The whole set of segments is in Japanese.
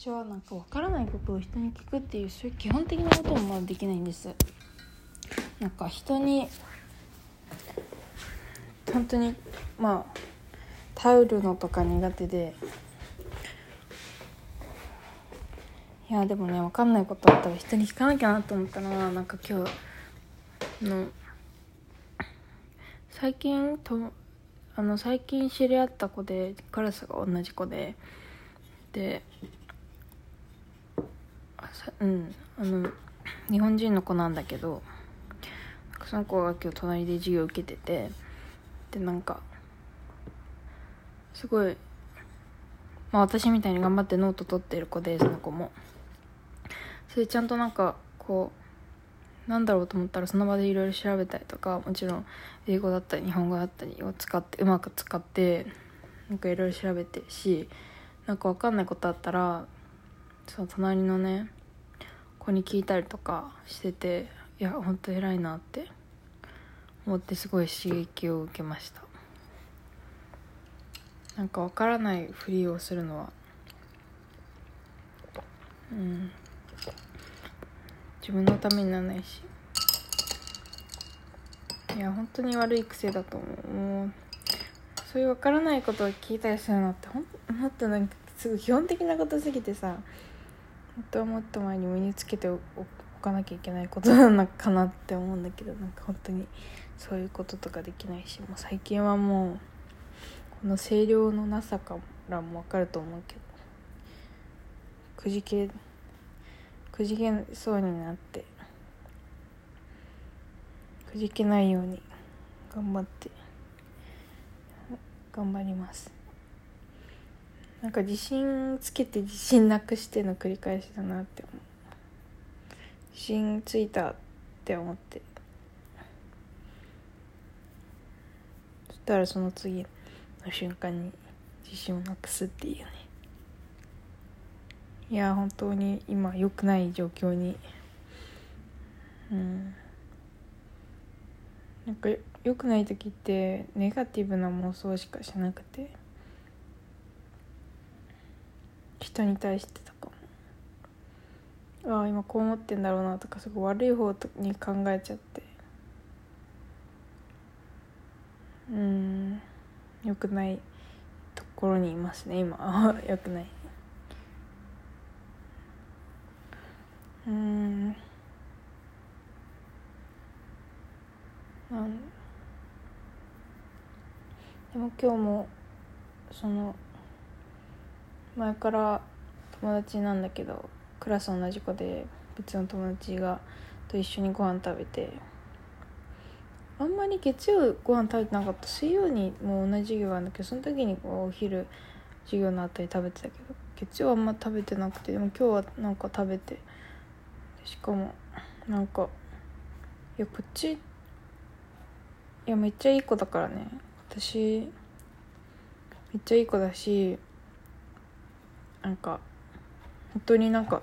私はなんか分からないことを人に聞くっていうそういう基本的なこともまあできないんです。なんか人に本当にまあ頼るのとか苦手で。いやでもね分かんないことあったら人に聞かなきゃなと思ったのはなんか今日の最近とあの最近知り合った子でクラスが同じ子で。でうんあの日本人の子なんだけどその子が今日隣で授業受けててでなんかすごいまあ私みたいに頑張ってノート取ってる子でその子も。それちゃんとなんかこうなんだろうと思ったらその場でいろいろ調べたりとかもちろん英語だったり日本語だったりを使ってうまく使ってなんかいろいろ調べてしなんか分かんないことあったらその隣のね子に聞いたりとかしてていやほんと偉いなって思ってすごい刺激を受けました。なんか分からないふりをするのはうん。自分のためにならないし。いや本当に悪い癖だと思う。もうそういう分からないことを聞いたりするのってほんもっとなんかすごい基本的なことすぎてさ本当はもっと前に身につけておかなきゃいけないことなのかなって思うんだけどなんか本当にそういうこととかできないしもう最近はもうこの声量のなさからも分かると思うけどくじけくじけそうになってくじけないように頑張って頑張ります。なんか自信つけて自信なくしての繰り返しだなって思う。自信ついたって思って。そしたらその次の瞬間に自信をなくすっていうね。いや本当に今良くない状況に。うん。なんか良くない時ってネガティブな妄想しかしなくて。人に対してとかああ今こう思ってんだろうなとかすごい悪い方に考えちゃって。うん。良くないところにいますね今。良くない。うん。なん。でも今日もその前から友達なんだけどクラス同じ子で別の友達がと一緒にご飯食べてあんまり月曜ご飯食べてなかった。水曜にもう同じ授業があるんだけどその時にお昼授業の後に食べてたけど月曜あんま食べてなくてでも今日はなんか食べてしかもなんかいやこっちいやめっちゃいい子だからね。私めっちゃいい子だしなんか本当になんか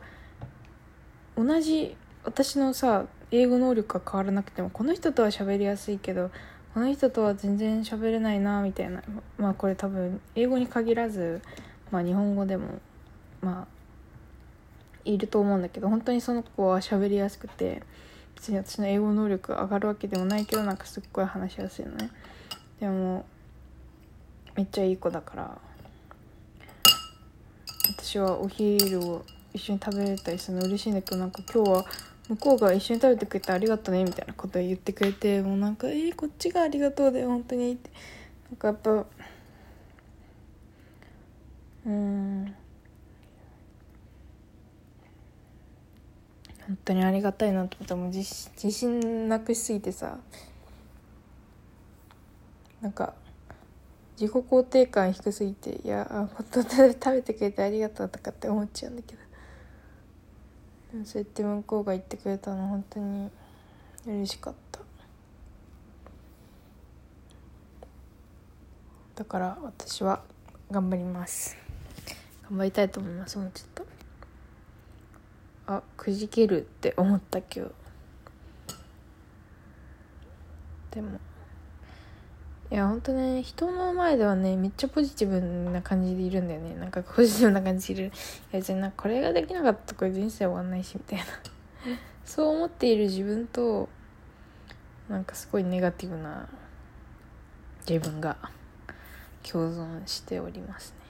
同じ私のさ英語能力が変わらなくてもこの人とは喋りやすいけどこの人とは全然喋れないなみたいなまあこれ多分英語に限らず、まあ、日本語でもまあいると思うんだけど本当にその子は喋りやすくて別に私の英語能力が上がるわけでもないけどなんかすっごい話しやすいのね。でもめっちゃいい子だから私はお昼を一緒に食べれたりするの嬉しいんだけどなんか今日は向こうが一緒に食べてくれてありがとねみたいなことを言ってくれてもうなんかえー、こっちがありがとうだよ本当にって。なんかやっぱうん。本当にありがたいなと思ったもう自自信なくしすぎてさ。なんか自己肯定感低すぎていや本当食べてくれてありがとうとかって思っちゃうんだけど。でもそうやって向こうが言ってくれたの本当に嬉しかった。だから私は頑張ります。頑張りたいと思いますもうちょっと。あくじけるって思った今日。でもいやほんとね人の前ではねめっちゃポジティブな感じでいるんだよね。なんかポジティブな感じでいる。いやじゃあなこれができなかったとこ人生終わんないしみたいな。そう思っている自分となんかすごいネガティブな自分が共存しておりますね